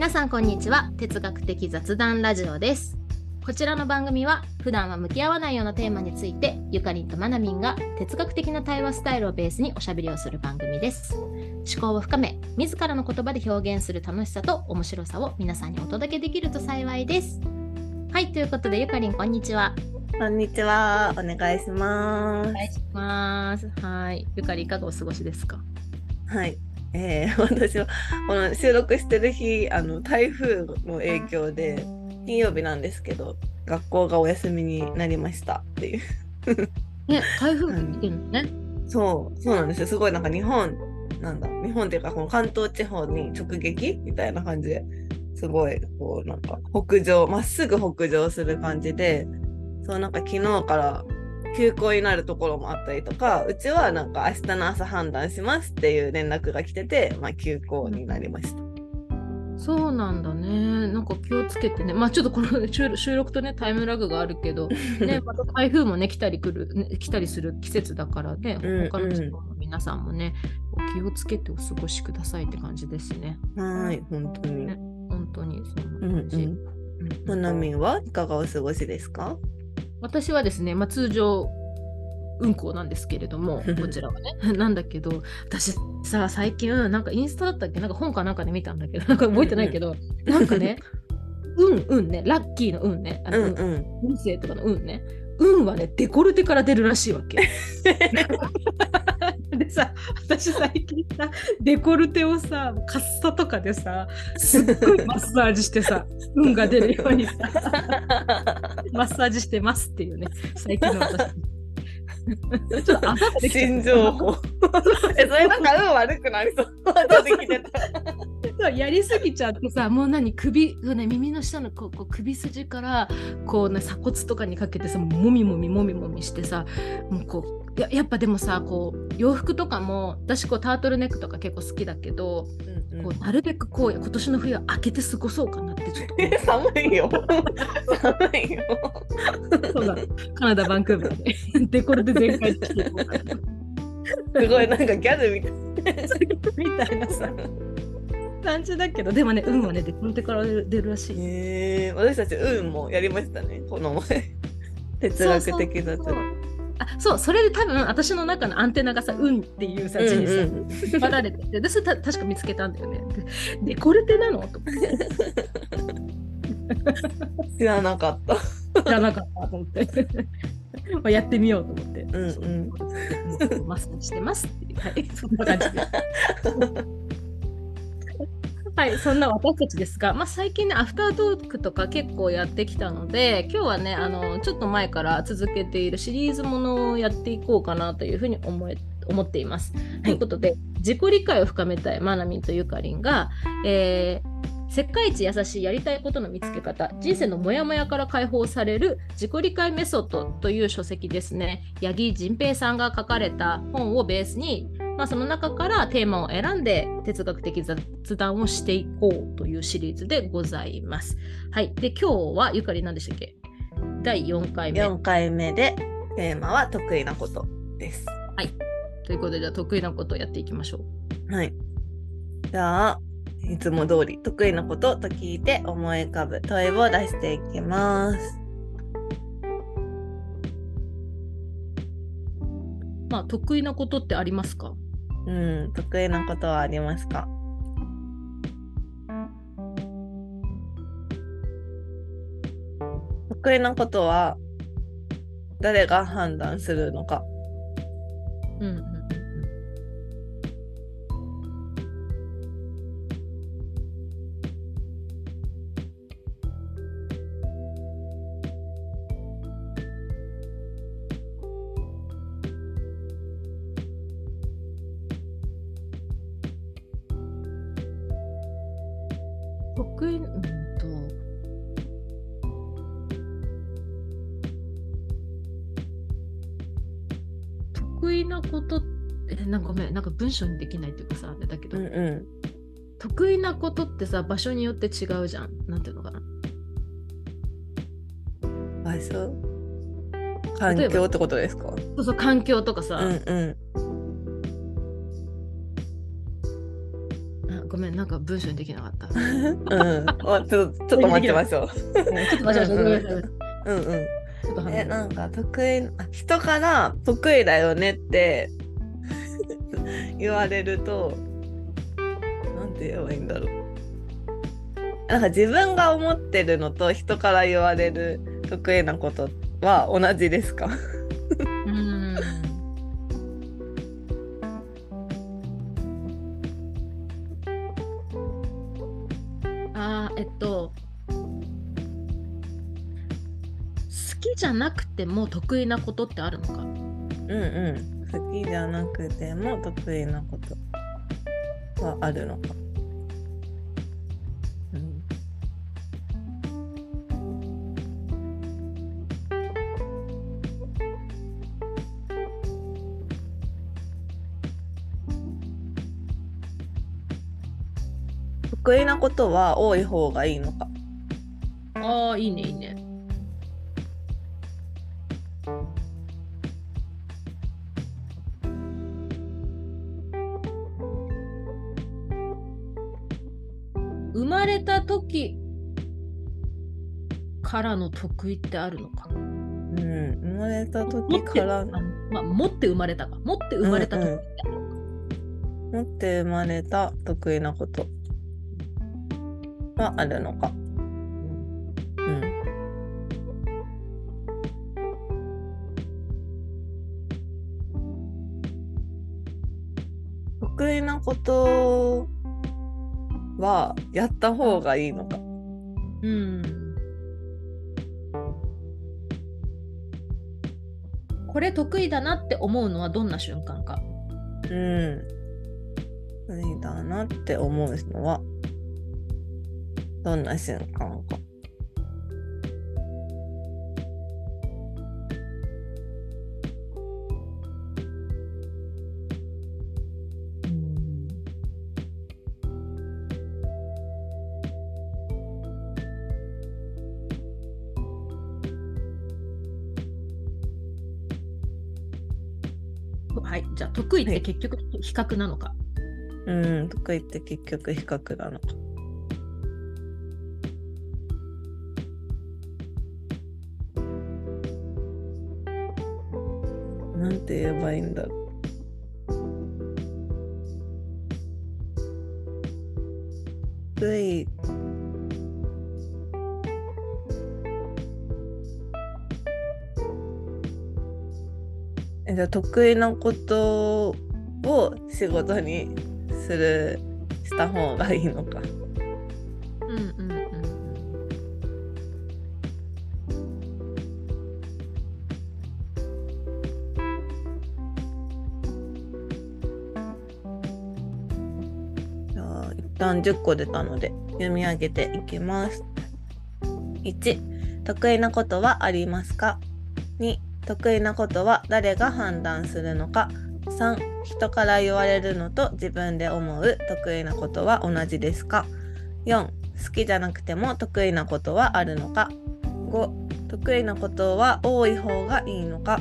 皆さんこんにちは。哲学的雑談ラジオです。こちらの番組は普段は向き合わないようなテーマについてゆかりんとまなみんが哲学的な対話スタイルをベースにおしゃべりをする番組です。思考を深め自らの言葉で表現する楽しさと面白さを皆さんにお届けできると幸いです。はいということでゆかりんこんにちは。こんにちは。お願いします。お願いします。はい。ゆかりいかがお過ごしですか？はい。えー、私はこの収録してる日、あの台風の影響で金曜日なんですけど、学校がお休みになりましたっていう。ね台風が来てるのね、そう、そうなんですよ。すごいなんか日本なんだ、日本っていうかこの関東地方に直撃みたいな感じで、すごいこうなんか北上、まっすぐ北上する感じで、そうなんか昨日から休校になるところもあったりとか、うちはなんか明日の朝判断しますっていう連絡が来てて、まあ休校になりました。そうなんだね。なんか気をつけてね。まあちょっとこの 収収録とね、タイムラグがあるけど、ね、また台風もね、来たり来る、ね、来たりする季節だからね、うん他の地方の皆さんもね、お気をつけてお過ごしくださいって感じですね。はい、本当に。ね本当にそんうなん感じ。うん。うんはいかがお過ごしですか？私はですね、まあ、通常運行なんですけれども、こちらはね。なんだけど、私さ、最近、なんかインスタだったっけ？なんか本かなんかで見たんだけど、なんか覚えてないけど、なんかね、うんうんね、ラッキーの運ね、あの、うんうん。運勢とかの運ね、運はね、デコルテから出るらしいわけ。でさ、私最近さ、デコルテをさ、カッサとかでさ、すっごいマッサージしてさ、運が出るようにさ、マッサージしてますっていうね、最近の私。ちょっと朝できた新情報。え、それなんか運悪くなりそう。そうやりすぎちゃってさもう何首ね、耳の下のこうこう首筋からこう、ね、鎖骨とかにかけてさもみもみもみもみしてさもうこうややっぱでもさこう洋服とかも私こうタートルネックとか結構好きだけど、こうなるべくこう今年の冬は開けて過ごそうかなってちょっと 寒いよ。寒いよ。たそうだカナダバンクーバー でデコルテ全開すごいなんかギャルみたい。みたいなさ感じだけどでもね運はねデコルテから出るらしい。えー、私たち運もやりましたね。この前。哲学的雑そうそう談。あそうそれで多分私の中のアンテナがさ「運」っていうさ字にさ、うんうん。引っ張られてて。でそれた確か見つけたんだよね。でデコルテなの？と思って。知らなかった。知らなかったと思って。まあやってみようと思って、うんうん。マスクしてますっていう、はい、そんな感じで。はい、そんな私たちですが、まあ、最近ね、アフタートークとか結構やってきたので、今日はね、あのちょっと前から続けているシリーズものをやっていこうかなというふうに思え思っています。ということで、自己理解を深めたいマナミンとゆかりんが、えー世界一優しいやりたいことの見つけ方人生のモヤモヤから解放される自己理解メソッドという書籍ですね八木仁平さんが書かれた本をベースに、まあ、その中からテーマを選んで哲学的雑談をしていこうというシリーズでございます。はい、で今日はゆかり何でしたっけ？第4回目。4回目でテーマは得意なことです。ということでじゃあ得意なことをやっていきましょう。はい。じゃあ、いつも通り得意なことと聞いて思い浮かぶ問いを出していきます。まあ得意なことってありますか？うん、得意なことはありますか？得意なことは誰が判断するのか。うん得意うんと得意なことえなんかごめんなんか文章にできないっていうかさあれだけど、うんう得意なことってさ場所によって違うじゃんなんていうのかな。ん。場所環境ってことですか？そうそう環境とかさ、うんうん。なんか文章にできなかった。うん、あちょっとちょっと待ってましょう。ちょっと待って。待ってごめんなさいうん。うん。ちょっと話えなんか得意あ人から得意だよねって言われるとなんて言えばいいんだろう。なんか自分が思ってるのと人から言われる得意なことは同じですか？なくても得意なことってあるのか？うんうん。好きじゃなくても得意なことはあるのか、うん、得意なことは多い方がいいのか。ああいいねいいねからの得意ってあるのかうん生まれた持時ってからあまあ、持って生まれたか持って生まれた時ってあるのか、持って生まれた得意なことはあるのか。うん。得意なことはやった方がいいのか。うんこれ得意だなって思うのはどんな瞬間か？うん。得意だなって思うのはどんな瞬間か。意っはいて結局比較なのか、うん、得意って結局比較なのか。なんて言えばいいんだろう。得意。ゃ得意なことを仕事にするした方がいいのか。うんうんうんじゃあ一旦10個出たので読み上げていきます。1得意なことはありますか ?2 得意なことは誰が判断するのか。3人から言われるのと自分で思う。得意なことは同じですか。4好きじゃなくても得意なことはあるのか。5得意なことは多い方がいいのか。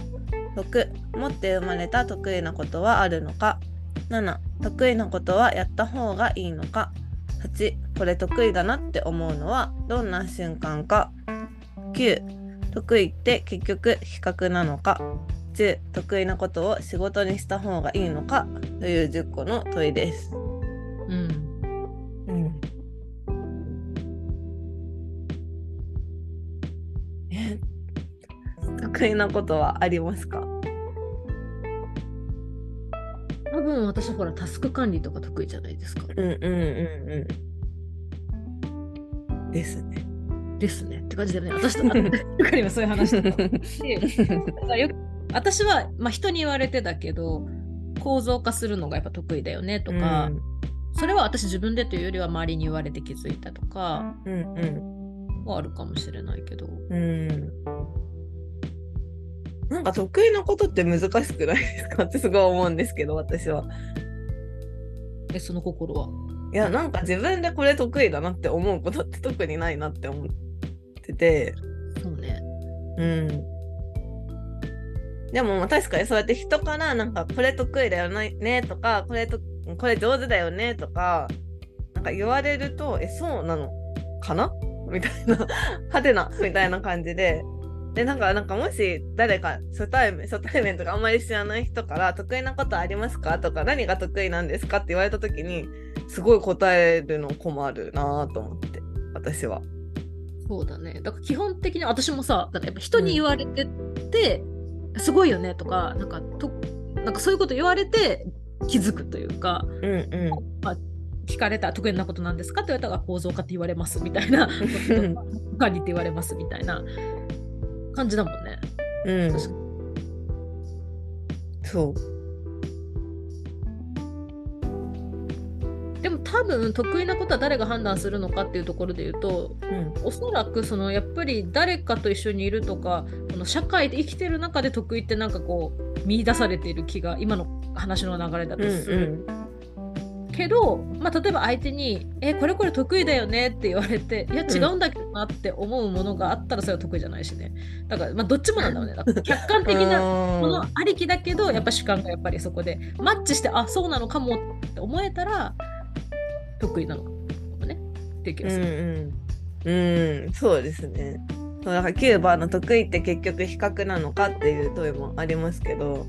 6持って生まれた得意なことはあるのか。7得意なことはやった方がいいのか。8これ得意だなって思うのはどんな瞬間か。9得意って結局比較なのか？10得意なことを仕事にした方がいいのか？という10個の問いです。うんうん、え得意なことはありますか？多分私ほらタスク管理とか得意じゃないですか。うんうんうんうん。ですね。ですねって感じだよね。私とあよく今そういう話とか。よく私は、まあ、人に言われてだけど構造化するのがやっぱ得意だよねとか、それは私自分でというよりは周りに言われて気づいたとかうんうんはあるかもしれないけど。うん。なんか得意なことって難しくないですか？ってすごい思うんですけど私は。えその心は？いやなんか自分でこれ得意だなって思うことって特にないなって思ってて。そうね。うん。でもまあ確かにそうやって人からなんかこれ得意だよねとかこれとこれ上手だよねとかなんか言われるとえそうなの？かな？みたいな 派手なみたいな感じででなんかなんかもし誰か初対面初対面とかあんまり知らない人から得意なことありますか？とか何が得意なんですか？って言われた時にすごい答えるの困るなと思って私は。そうだね。だから基本的に私もさだからやっぱ人に言われてて、すごいよねとかなんかとなんかそういうこと言われて気づくというか、うんうん。まあ、聞かれたら得意なことなんですか？って言われたら構造化って言われますみたいな 管理って言われますみたいな感じだもんね。うん。そう多分得意なことは誰が判断するのかっていうところで言うとうん。おそらくそのやっぱり誰かと一緒にいるとかこの社会で生きてる中で得意ってなんかこう見出されている気が今の話の流れだとうんする、けど、まあ、例えば相手に「えこれこれ得意だよね」って言われて「いや違うんだけどな」って思うものがあったらそれは得意じゃないしね。だからまあどっちもなんだろうねだから客観的なものありきだけどやっぱ主観がやっぱりそこでマッチしてあそうなのかもって思えたら得意なのかもねっていう気うんがする。うんうん。そうですね。そうだからキューバの得意って結局比較なのかっていう問いもありますけど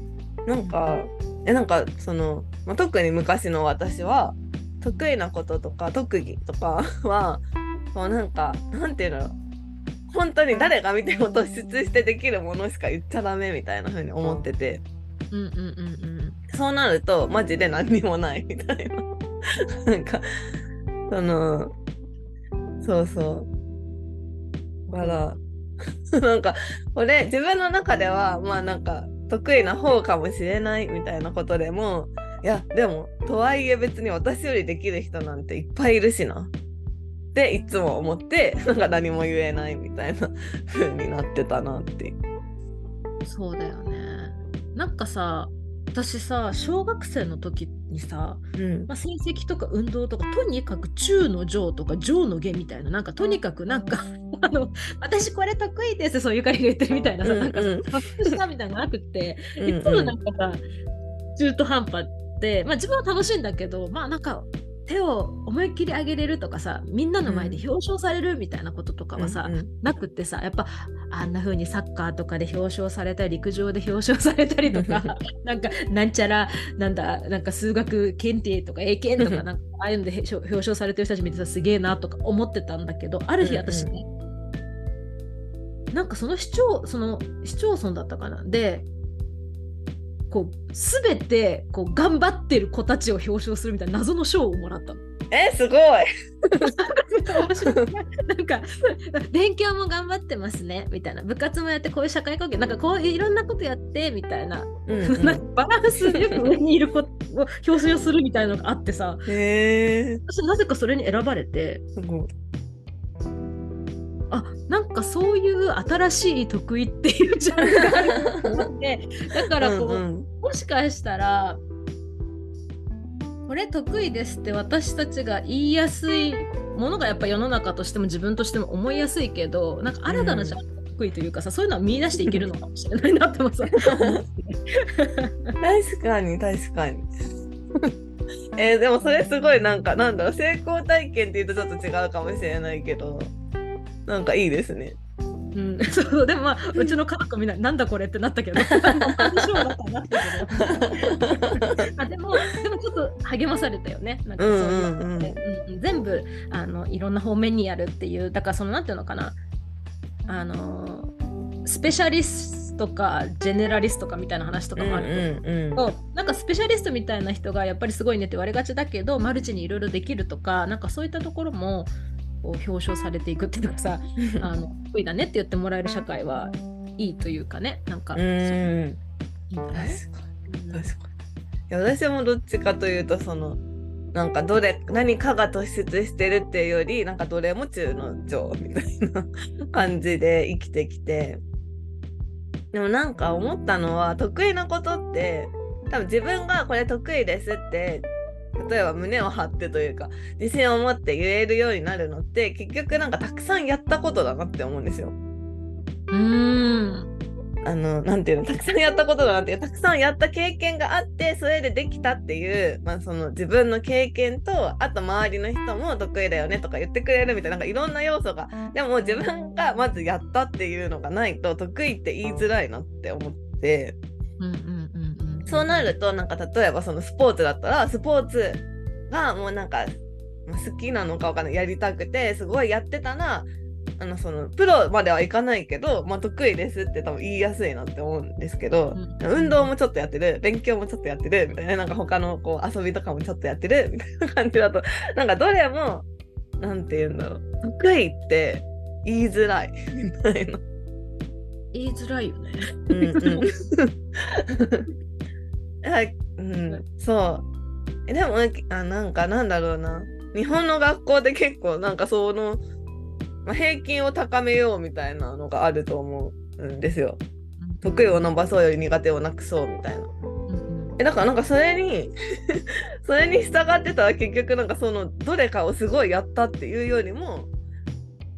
なんかえなんかその、まあ、特に昔の私は得意なこととか特技とかは こうなんかなんていうの本当に誰が見ても突出してできるものしか言っちゃダメみたいな風に思ってて。うんうんうんうん。そうなるとマジで何にもないみたいな なんかそのそうそうだから なんかこれ自分の中ではまあなんか得意な方かもしれないみたいなことでもいやでもとはいえ別に私よりできる人なんていっぱいいるしなっていつも思ってなんか何も言えないみたいな 風になってたなって。そうだよね。なんかさ私さ小学生の時っにさ、うん。まあ、成績とか運動とかとにかく中の上とか上の下みたいななんかとにかくなんか あの私これ得意ですそうゆかりが言ってるみたいなさ、なんかうん。うん発掘したみたいなのなくってうん。いつもなんかさ中途半端で、まあ、自分は楽しいんだけどまあなんか手を思いっきり上げれるとかさみんなの前で表彰されるみたいなこととかはさ、うんうん。なくってさやっぱあんな風にサッカーとかで表彰されたり陸上で表彰されたりとか なんかなんちゃらなんだなんか数学検定とか英検とかなんかああいうので表彰されてる人たち見てさすげえなとか思ってたんだけどある日私ね、なんかその市町その市町村だったかな。でこう全てこう頑張ってる子たちを表彰するみたいな謎の賞をもらったの。えすごい。なんか勉強も頑張ってますねみたいな。部活もやってこういう社会貢献なんかこういういろんなことやってみたいな,、うんうん。なんかバランスよく上にいる子を表彰するみたいなのがあってさ。へえ私なぜかそれに選ばれて。すごい。あなんかそういう新しい得意っていうジャンルがあると思って だからこう、うんうん。もしかしたらこれ得意ですって私たちが言いやすいものがやっぱ世の中としても自分としても思いやすいけどなんか新たなジャンルが得意というかさ、そういうのは見出していけるのかもしれないなってもさ思って確かに確かに。えーでもそれすごいなんかなんだろう成功体験って言うとちょっと違うかもしれないけどなんかいいですね。うん、そうでもまあうちの家族みんななんだこれってなったけど。あでもでもちょっと励まされたよね。なんかそういうのって。うんうん全部あのいろんな方面にやるっていうだからそのなんていうのかな。あのスペシャリストかジェネラリストかみたいな話とかもあると思ううんうんそうなんかスペシャリストみたいな人がやっぱりすごいねって言われがちだけどマルチにいろいろできるとかなんかそういったところもこう表彰されていくっていうかさあの得意だねって言ってもらえる社会はいいというかね。なんか、うん。いい確かねに。確かに。いや私もどっちかというとそのなんかどれ何かが突出してるっていうよりなんかどれも中の上みたいな感じで生きてきて。でもなんか思ったのは得意なことって多分自分がこれ得意ですって例えば胸を張ってというか自信を持って言えるようになるのって結局なんかたくさんやったことだなって思うんですよ。うーんあの、なんていうの、たくさんやったことがあって、たくさんやった経験があって、それでできたっていう、まあ、その自分の経験と、あと周りの人も得意だよねとか言ってくれるみたいな、なんかいろんな要素が、でも自分がまずやったっていうのがないと、得意って言いづらいなって思って、うんうん。そうなると、なんか例えばそのスポーツだったら、スポーツがもうなんか、まあ好きなのかわかんない、やりたくて、すごいやってたら、あのそのプロまではいかないけど、まあ、得意ですって多分言いやすいなって思うんですけど、うん運動もちょっとやってる勉強もちょっとやってるみたいななんか他のこう遊びとかもちょっとやってるみたいな感じだとなんかどれもなんて言うんだろう得意って言いづらいみたいな。言いづらいよね。うんうん はい、うん、そう。えでもあなんかなんだろうな日本の学校で結構なんかその、まあ、平均を高めようみたいなのがあると思うんですよ。得意を伸ばそうより苦手をなくそうみたいな。えだからなんかそれに それに従ってたら結局なんかそのどれかをすごいやったっていうよりも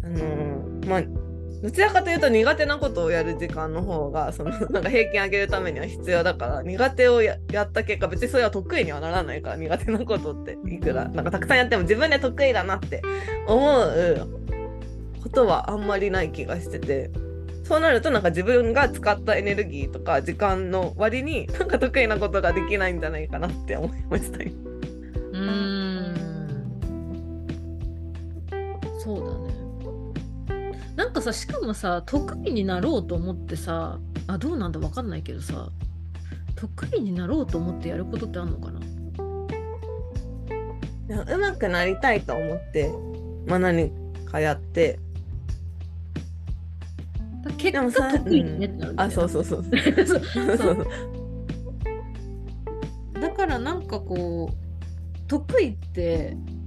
あのーまあどちらかというと苦手なことをやる時間の方がその なんか平均上げるためには必要だから苦手をやった結果別にそれは得意にはならないから苦手なことっていくらなんかたくさんやっても自分で得意だなって思うことはあんまりない気がしてて。そうなるとなんか自分が使ったエネルギーとか時間の割になんか得意なことができないんじゃないかなって思いました。うんそうだね。なんかさしかもさ得意になろうと思ってさあどうなんだわかんないけどさ得意になろうと思ってやることってあんのかな？でも上手くなりたいと思って、まあ、何かやって。だ結でもさ果得意にねってなるんだよあそうそうそうそう。そう。そう。だからなんかこう得意ってまあ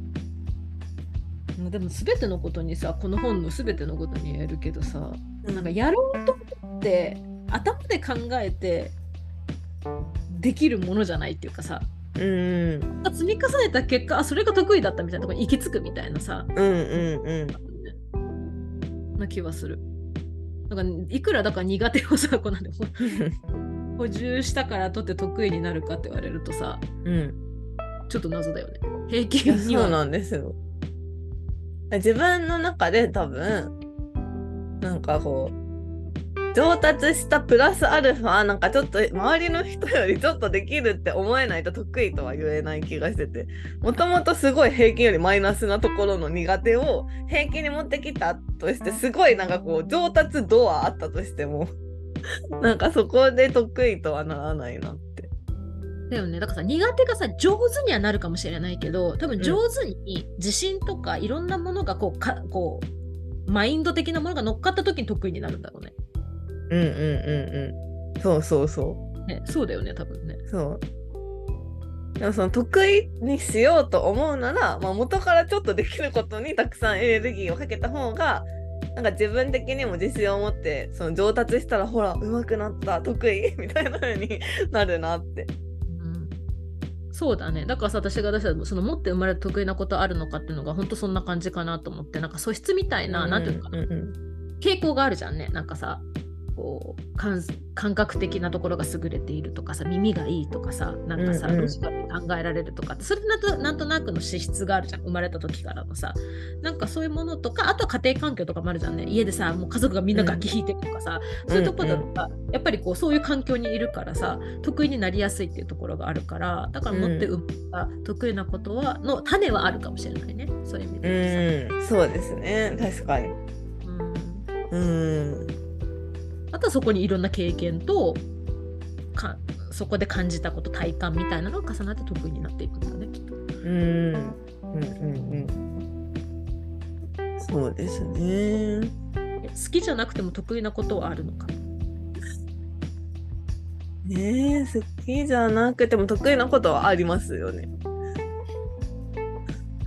でも全てのことにさこの本の全てのことに言えるけどさなんかやろうと思って頭で考えてできるものじゃないっていうかさうん積み重ねた結果あそれが得意だったみたいなところに行き着くみたいなさうんうんうんな気はする。だからいくらだから苦手をさ こうなんで補充したからとって得意になるかって言われるとさうんちょっと謎だよね。平い均にはやそうなんですよ。自分の中で多分なんかこう上達したプラスアルファなんかちょっと周りの人よりちょっとできるって思えないと得意とは言えない気がしててもともとすごい平均よりマイナスなところの苦手を平均に持ってきたとしてすごいなんかこう上達度はあったとしてもなんかそこで得意とはならないなって。だよねだからさ苦手がさ上手にはなるかもしれないけど多分上手に自信とかいろんなものがこうかこうマインド的なものが乗っかった時に得意になるんだろうね。うんうんうんうん。そうそうそう。ねそうだよね多分ね。そう。でもその得意にしようと思うなら、まあ、元からちょっとできることにたくさんエネルギーをかけた方がなんか自分的にも自信を持ってその上達したらほら上手くなった得意？みたいな風になるなって。うんそうだね。だからさ私が出したその持って生まれた得意なことあるのかっていうのが本当そんな感じかなと思って。なんか素質みたいな、なんていうのかな。うんうん。傾向があるじゃんね。なんかさこう感感覚的なところが優れているとかさ耳がいいとかさなんかさ、うんうん。ロジカルに考えられるとかってそれなんとなんとなくの資質があるじゃん生まれた時からのさ。なんかそういうものとかあとは家庭環境とかもあるじゃんね。家でさもう家族がみんな楽器弾いてるとかさ、そういうところだとさ、やっぱりこうそういう環境にいるからさ得意になりやすいっていうところがあるからだから持って生まれた得意なことはの種はあるかもしれないね。そういう意味で言うん、そうですね。確かに。うん。うんあとはそこにいろんな経験とかそこで感じたこと体感みたいなのが重なって得意になっていくんだねきっと。うんうんうんうんそうですね。え好きじゃなくても得意なことはあるのか？ねえ好きじゃなくても得意なことはありますよね。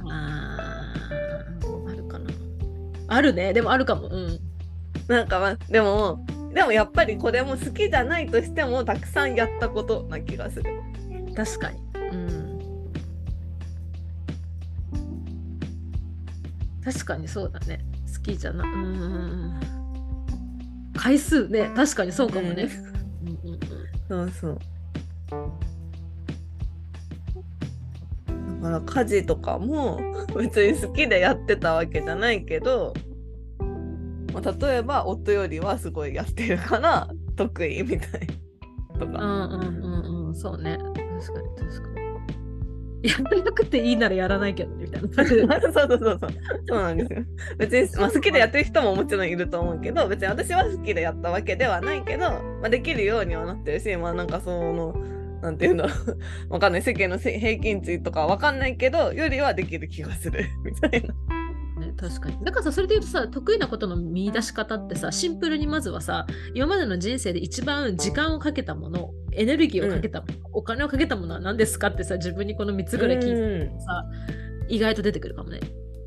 あーあるかな。あるねでもあるかも。うん。なんかまあでもでもやっぱりこれも好きじゃないとしてもたくさんやったことな気がする。確かに。うん。確かにそうだね。好きじゃな。うん。回数ね確かにそうかもね。うんうんうんそうそう。だから家事とかも別に好きでやってたわけじゃないけど、まあ、例えば夫よりはすごいやってるから得意みたいとか。うんうんうんうんそうね確かに確かに。やらなくていいならやらないけどねみたいな。そうそうそうそうそうなんですよ。別に、まあ、好きでやってる人ももちろんいると思うけど別に私は好きでやったわけではないけど、まあ、できるようにはなってるしまあなんかそのなんていうんだろう わかんない世間のせ平均値とかわかんないけどよりはできる気がするみたいな。ね、確かに。だからさ、それで言うとさ、得意なことの見出し方ってさ、シンプルにまずはさ、今までの人生で一番時間をかけたもの、エネルギーをかけたもの、お金をかけたものは何ですかってさ、自分にこの3つぐらい聞いてうんさ、意外と出てくるかもね。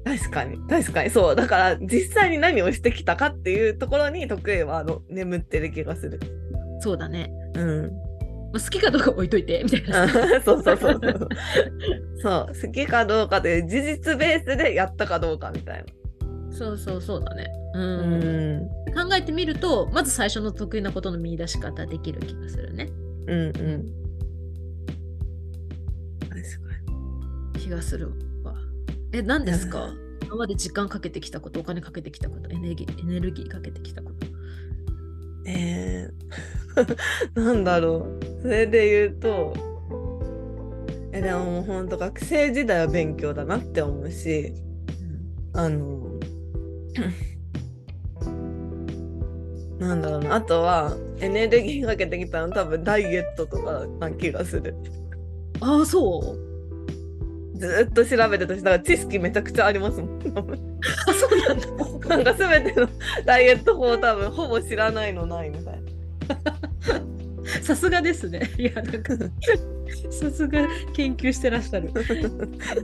確かに確かにそうだから実際に何をしてきたかっていうところに得意はあの眠ってる気がする。そうだね。うん、まあ、好きかどうか置いといて、みたいなさ。そうそうそうそう。そう好きかどうかという事実ベースでやったかどうかみたいそうそうそうだね。うな。ん。うん考えてみると、まず最初の得意なことの見出し方できる気がするね。うんうん。確か気がするわ。え、何ですか？今まで時間かけてきたこと、お金かけてきたこと、エネルギーエネルギーかけてきたこと。に。えー、なんだろう。それで言うと、えでももうほんと学生時代は勉強だなって思うし、あの、なんだろうな。あとは、エネルギーかけてきたの多分ダイエットとかな気がする。ああ、そう？ずーっと調べてたし、だから知識めちゃくちゃありますもん。あ、そうなんだ。なんか全てのダイエット法多分ほぼ知らないのないみたいな。さすがですね。いや、なんか、さすが研究してらっしゃる。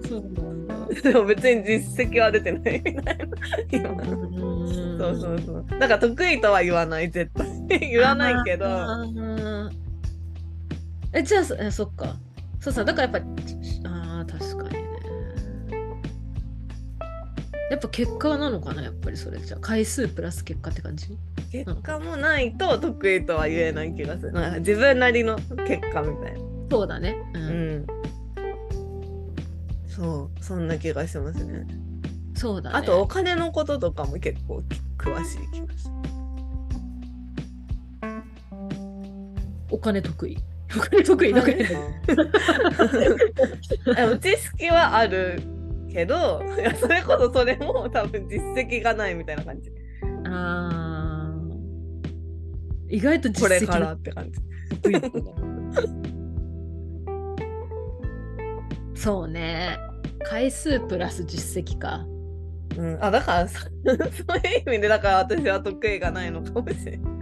そうなんだ。でも別に実績は出てないみたいな。今うんそうそうそう。だから得意とは言わない、絶対。言わないけど。え、じゃあそっか。そうさ、だからやっぱ、ああ、確かにね。やっぱ結果なのかな、やっぱりそれじゃあ。回数プラス結果って感じ？結果もないと得意とは言えない気がする。なんか自分なりの結果みたいな。そうだね。う。うんん。そう、そんな気がしますね。そうだね。あとお金のこととかも結構詳しい気がする。お金得意。得意だけど。でも 知識はあるけど、いやそれこそそれも多分実績がないみたいな感じ。ああ。意外と実績これからって感じ。そうね。回数プラス実績か。うん、あだからそ そういう意味でだから私は得意がないのかもしれない。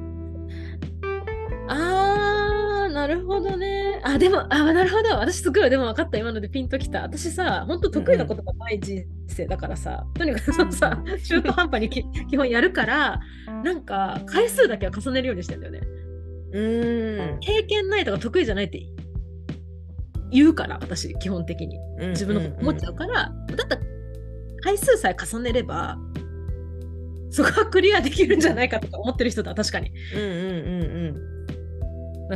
なるほどね。あ、でも、あ、なるほど。私すごい、でも分かった。今のでピンときた。私さ、本当得意なことがない人生だからさ、とにかくそのさ、中途半端にき 基本やるから、なんか回数だけは重ねるようにしてんだよね。うーん経験ないとか得意じゃないって言うから、私、基本的に。自分のこと思っちゃうから、だったら回数さえ重ねれば、そこはクリアできるんじゃないかとか思ってる人だ、確かに。うんうんうん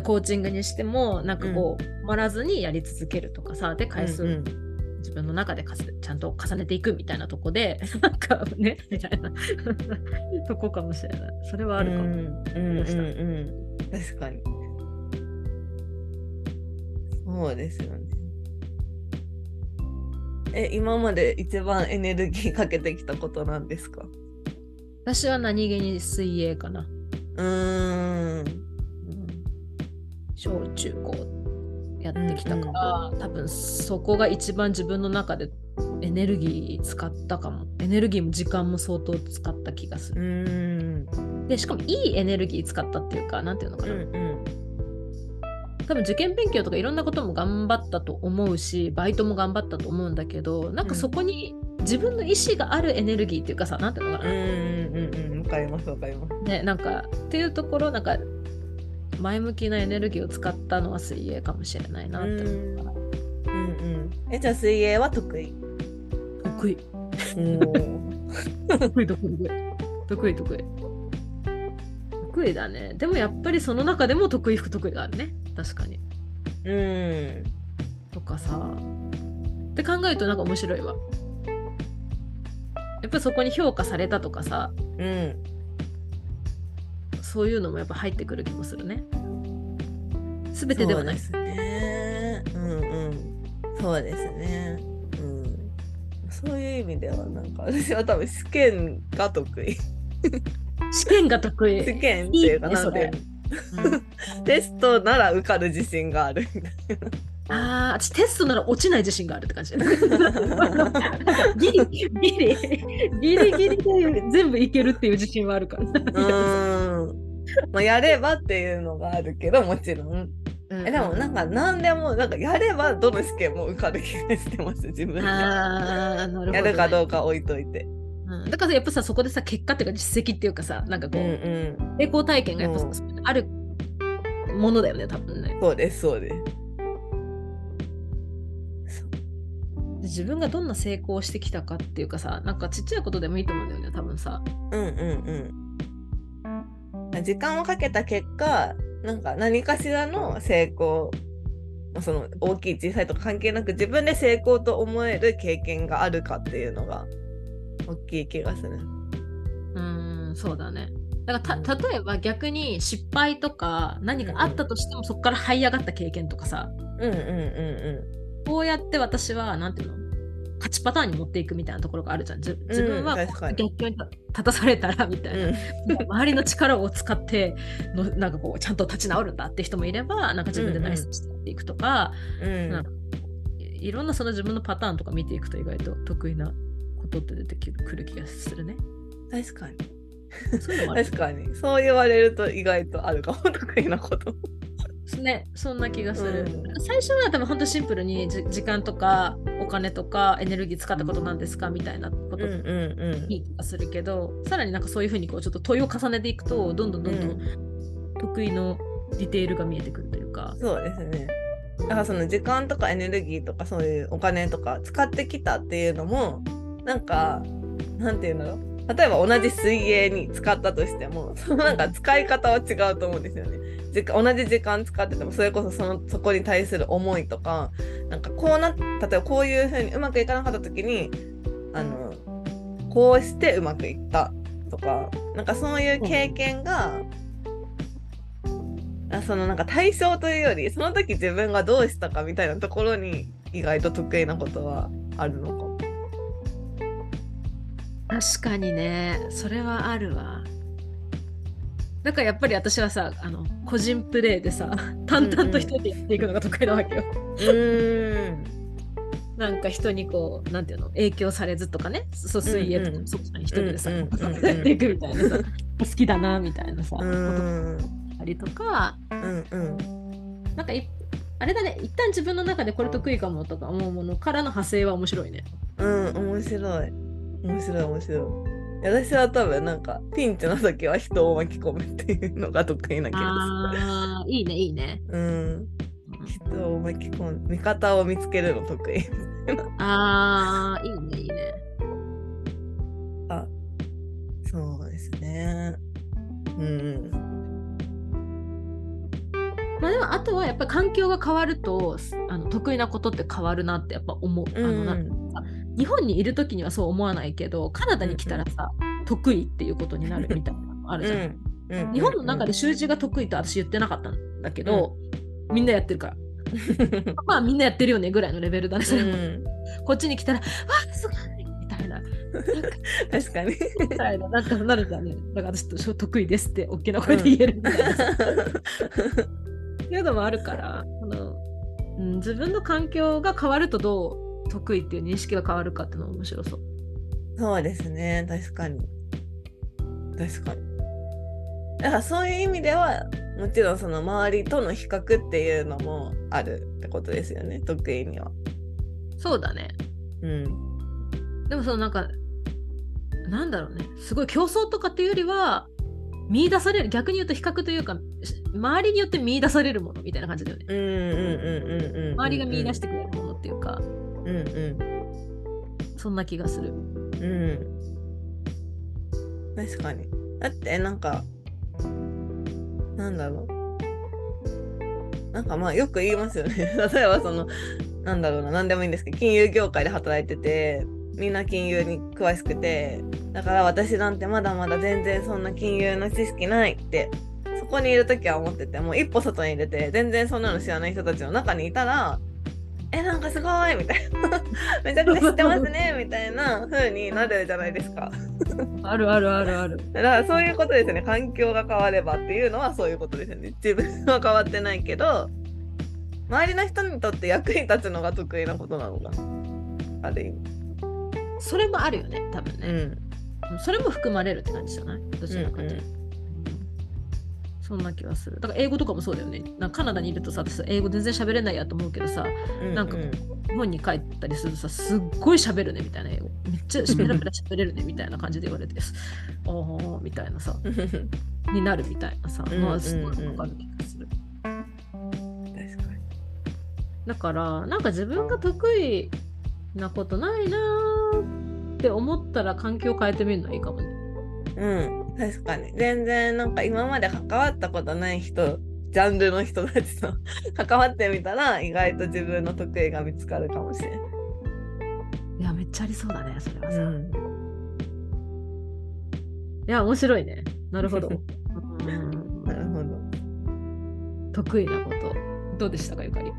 コーチングにしても、なんかこう、止まらずにやり続けるとかさ、で、うん。回数、うん自分の中でかすちゃんと重ねていくみたいなとこで、なんかね、みたいな とこかもしれない。それはあるかも。うんうんうんうん確かに。そうですよね。え、今まで一番エネルギーかけてきたことなんですか？私は何気に水泳かな。うーん。うん小中高やってきたから、多分そこが一番自分の中でエネルギー使ったかも。エネルギーも時間も相当使った気がすうる。で、しかもいいエネルギー使ったっていうか、なんていうのかな。うんうん。多分受験勉強とかいろんなことも頑張ったと思うしバイトも頑張ったと思うんだけどなんかそこに自分の意思があるエネルギーっていうかさなんていうのかな、うんうんうんうん。わかりますわかります。ねなんかっていうところなんか前向きなエネルギーを使ったのは水泳かもしれないなって思うからうんうん。え、じゃあ水泳は得意？得意得意得意得意得意得意だね。でもやっぱりその中でも得意不得意があるね。確かに。うん。とかさ。って考えるとなんか面白いわ。やっぱりそこに評価されたとかさ、うん。そういうのもやっぱ入ってくる気もするね。すべてではない。ですね。うんうん。そうですね。うん。そういう意味ではなんか私は多分試験が得意。試験が得意。試験っていうかなんていううんの テストなら受かる自信があるみたいああ、私テストなら落ちない自信があるって感じ。ギリ、ギリ、ギリギリで全部いけるっていう自信はあるから。な。うん。まあやればっていうのがあるけどもちろん。えでもなんか何でもなんかやればどの試験も受かる気がしてます自分で。ああ、なるほど、ね。やるかどうか置いといて。うんだからやっぱさそこでさ結果っていうか実績っていうかさなんかこう、ん。成功体験がやっぱさ、うんあるものだよね多分ねそうですそうです。自分がどんな成功をしてきたかっていうかさなんかちっちゃいことでもいいと思うんだよね多分さ。うんうんうん。時間をかけた結果、なんか何かしらの成功、まあその大きい小さいとか関係なく自分で成功と思える経験があるかっていうのが大きい気がする。うーんそうだね。だからた例えば逆に失敗とか何かあったとしてもそこから這い上がった経験とかさ。うんうんうこうやって私はなんていうの？勝ちパターンに持っていくみたいなところがあるじゃん。自自分は逆境に立たされたらみたいんな、うん。周りの力を使ってのなんかこうちゃんと立ち直るんだって人もいればなんか自分でナイスしてやっていくとか、うんなんかいいろんなその自分のパターンとか見ていくと意外と得意なことって出てくる気がするね。確かに。そう確かに。そう言われると意外とあるかも 得意なこと。ね、そんな気がする。うん。最初は多分本当シンプルにじ時間とかお金とかエネルギー使ったことなんですかみたいなことうんうんいい気がするけど、さらになんかそういうふうにこうちょっと問いを重ねていくとどんどんどんどん得意のディテールが見えてくるというか、そうですね。だからその時間とかエネルギーとかそういうお金とか使ってきたっていうのもなんかなんていうんだろう例えば同じ水泳に使ったとしてもそのなんか使い方は違うと思うんですよね。時間同じ時間使っててもそれこそそのそこに対する思いとかなんかこうな例えばこういうふうにうまくいかなかった時にあのこうしてうまくいったとかなんかそういう経験が、あそのなんか対象というよりその時自分がどうしたかみたいなところに意外と得意なことはあるのかも。確かにね。それはあるわ。だからやっぱり私はさあの個人プレーでさ淡々と一人でやっていくのが得意なわけよ。うーん。なんか人にこうなんていうの影響されずとかね。そう水泳とかそうじゃない一人でさやっていくみたいなさ。好きだなみたいなさうことありとか。うんうん。なんかいあれだね。一旦自分の中でこれ得意かもとか思うものからの派生は面白いね。うん面白い面白い面白い。私は多分なんかピンチの時は人を巻き込むっていうのが得意な気があーいいねいいね。する。うん人を巻き込む味方を見つけるの得意。あーいいねいいね。そうですね。うんまあでもあとはやっぱり環境が変わるとあの得意なことって変わるなってやっぱ思う。あのな日本にいる時にはそう思わないけどカナダに来たらさ、得意っていうことになるみたいなのもあるじゃん。うんうん日本の中で習字が得意と私言ってなかったんだけど、みんなやってるから。まあみんなやってるよねぐらいのレベルだね、それも。うんこっちに来たら、わあ、すごいみたいな。なんか確かに。みたいな、なんかなるじゃんね。だから私と得意ですって大きな声で言えるみたいな。っていうのもあるから、あのうん、自分の環境が変わるとどう得意っていう認識が変わるかっていうのは面白そう。そうですね、確かに。確かに。だからそういう意味では、もちろんその周りとの比較っていうのもあるってことですよね、得意には。そうだね。うん。でもそのなんか、なんだろうね、すごい競争とかっていうよりは、見出される、逆に言うと比較というか、し周りによって見出されるものみたいな感じだよね。うんうんうんうんうん。周りが見出してくれるものっていうか、うんうん。そんな気がする。うん。確かに。だってなんか、なんだろう。なんかまあよく言いますよね。例えばその、なんだろうな、何でもいいんですけど、金融業界で働いてて、みんな金融に詳しくて、だから私なんてまだまだ全然そんな金融の知識ないって、そこにいる時は思ってて、もう一歩外に出て、全然そんなの知らない人たちの中にいたら、え、なんかすごいみたいな。めちゃくちゃ知ってますねみたいな風になるじゃないですか。あるあるあるある。だからそういうことですよね。環境が変わればっていうのはそういうことですよね。自分は変わってないけど、周りの人にとって役に立つのが得意なことなのかな。ある意味。それもあるよね、多分ね。うん。それも含まれるって感じじゃない？どちらかというと。うんそんな気はする。だから英語とかもそうだよね。なんかカナダにいるとさ、私英語全然喋れないやと思うけどさ、うん。なんかうん日本に帰ったりするとさ、すっごい喋るねみたいな英語。めっちゃ ペラペラ喋れるねみたいな感じで言われて、ああ、みたいなさ、になるみたいなさ、うんまあすごいわかる気がする。確かに。だから、なんか自分が得意なことないなーって思ったら環境を変えてみるのはいいかもね。うん。確かに。全然なんか今まで関わったことない人、ジャンルの人たちと 関わってみたら意外と自分の得意が見つかるかもしれない。いや、めっちゃありそうだね、それはさ。うん。いや、面白いね。なるほど。うんなるほど。得意なこと。どうでしたか、ゆかり？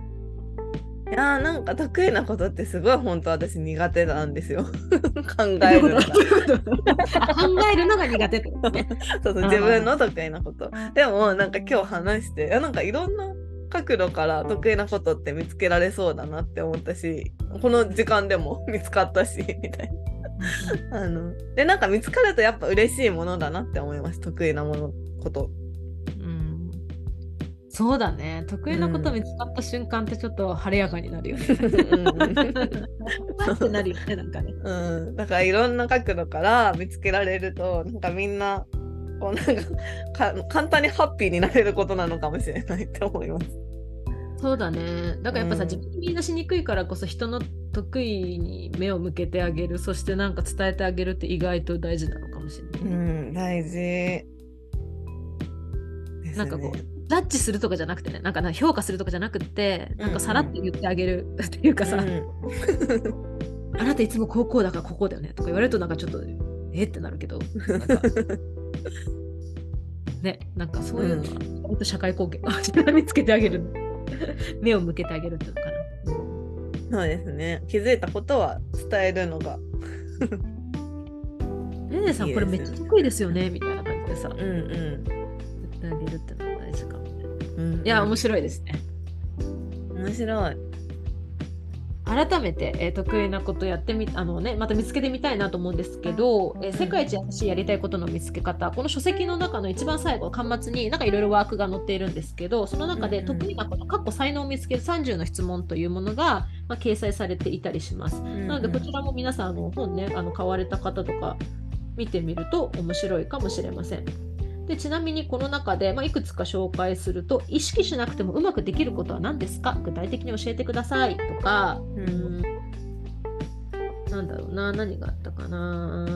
いやーなんか得意なことってすごい本当私苦手なんですよ。考えるのが。考えるのが苦手ってことね。そうそう自分の得意なこと。でもなんか今日話していやなんかいろんな角度から得意なことって見つけられそうだなって思ったしこの時間でも見つかったしみたいな。あのでなんか見つかるとやっぱ嬉しいものだなって思います得意なものこと。うんそうだね。得意なこと見つかった瞬間ってちょっと晴れやかになるよね。うん ってなるよね、なんかね。うん、だからいろんな角度から見つけられるとなんかみんなこうなんかか簡単にハッピーになれることなのかもしれないって思います。そうだね。だからやっぱさ、うん自分に見出しにくいからこそ人の得意に目を向けてあげる、そしてなんか伝えてあげるって意外と大事なのかもしれない。うん、大事。なんかこうジャッジするとかじゃなくてね、なんかな評価するとかじゃなくて、なんかさらっと言ってあげる っていうかさ、うんあなたいつもこうこうだからここだよねとか言われるとなんかちょっとえってなるけど、なんか ね、なんかそういうのは、割と社会貢献を見つけてあげる。目を向けてあげるっていうのかな。そうですね。気づいたことは伝えるのが。ねねさん、これめっちゃ得意ですよねみたいな感じでさ、うん言ってあげるってのは。うん。うんいや、面白いですね。面白い。改めて、えー得意なことやってみあのねまた見つけてみたいなと思うんですけど、えー世界一優しいやりたいことの見つけ方この書籍の中の一番最後端末になんかいろいろワークが載っているんですけどその中でうんうん得意なこと過去才能を見つける30の質問というものが、まあ、掲載されていたりします。なのでこちらも皆さんあの本ねあの買われた方とか見てみると面白いかもしれません。でちなみにこの中で、まあ、いくつか紹介すると意識しなくてもうまくできることは何ですか？具体的に教えてください。とか、ううんん、なんだろうな。何があったかな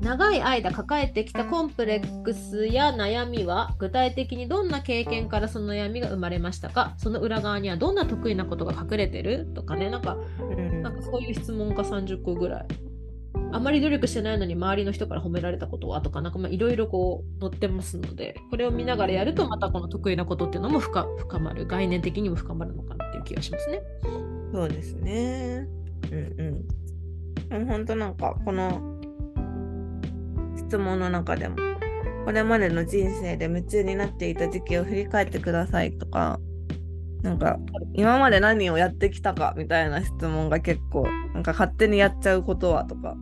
長い間抱えてきたコンプレックスや悩みは具体的にどんな経験からその悩みが生まれましたか？その裏側にはどんな得意なことが隠れてる？とかね。なんかうん。なんかそういう質問が30個ぐらい。あまり努力してないのに周りの人から褒められたことは？とかなんかまあいろいろこう載ってますので。これを見ながらやるとまたこの得意なことっていうのも深深まる。概念的にも深まるのかなっていう気がしますね。そうですね。うんうん。本当なんかこの質問の中でもこれまでの人生で夢中になっていた時期を振り返ってくださいとかなんか今まで何をやってきたかみたいな質問が結構なんか勝手にやっちゃうことはとか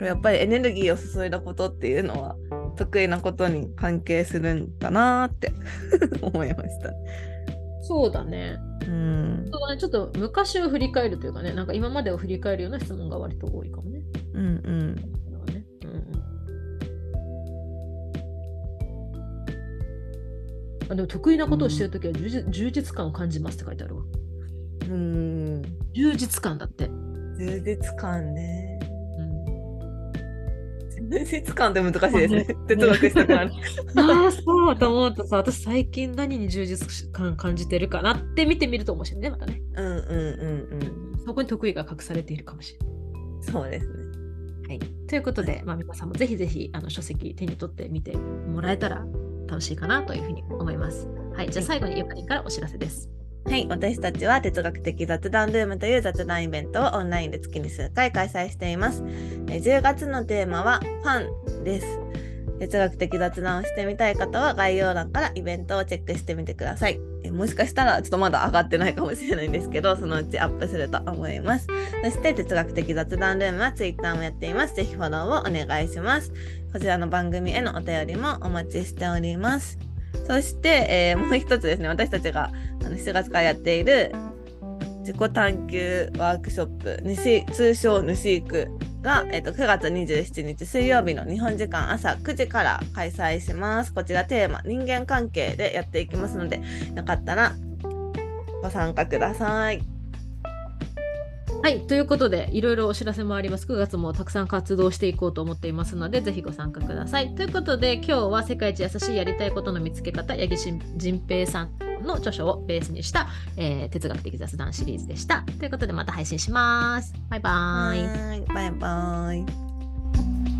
やっぱりエネルギーを注いだことっていうのは得意なことに関係するんだなーって 思いました。そうだね。うんそうだねちょっと昔を振り返るというかねなんか今までを振り返るような質問が割と多いかもね。うんうんあでも得意なことをしてるときは充実充実感を感じますって書いてあるわ。うん充実感だって。充実感ね。うん質感って難しいですね。哲学したくなる。ああ、そうと思うとさ、私最近何に充実感感じてるかなって見てみると面白いね、またね。うんうんうんうん。そこに得意が隠されているかもしれない。そうですね。はい、ということで、まあ、皆さんもぜひぜひあの書籍手に取ってみてもらえたら楽しいかなというふうに思います。はい、じゃあ最後にゆかりんからお知らせです。はい、私たちは哲学的雑談ルームという雑談イベントをオンラインで月に数回開催しています。えー10月のテーマはファンです。哲学的雑談をしてみたい方は概要欄からイベントをチェックしてみてください。えもしかしたらちょっとまだ上がってないかもしれないんですけど、そのうちアップすると思います。そして哲学的雑談ルームは Twitter もやっています。ぜひフォローをお願いします。こちらの番組へのお便りもお待ちしております。そして、えーもう一つですね、私たちがあの7月からやっている自己探求ワークショップ、西通称ヌシークが、えっと9月27日水曜日の日本時間朝9時から開催します。こちらテーマ、人間関係でやっていきますので、よかったらご参加ください。はい、ということで、いろいろお知らせもあります。9月もたくさん活動していこうと思っていますので、ぜひご参加ください。ということで、今日は世界一優しいやりたいことの見つけ方、八木仁平さんの著書をベースにした、えー哲学的雑談シリーズでした。ということで、また配信します。バイバーイ。はーいバイバイ。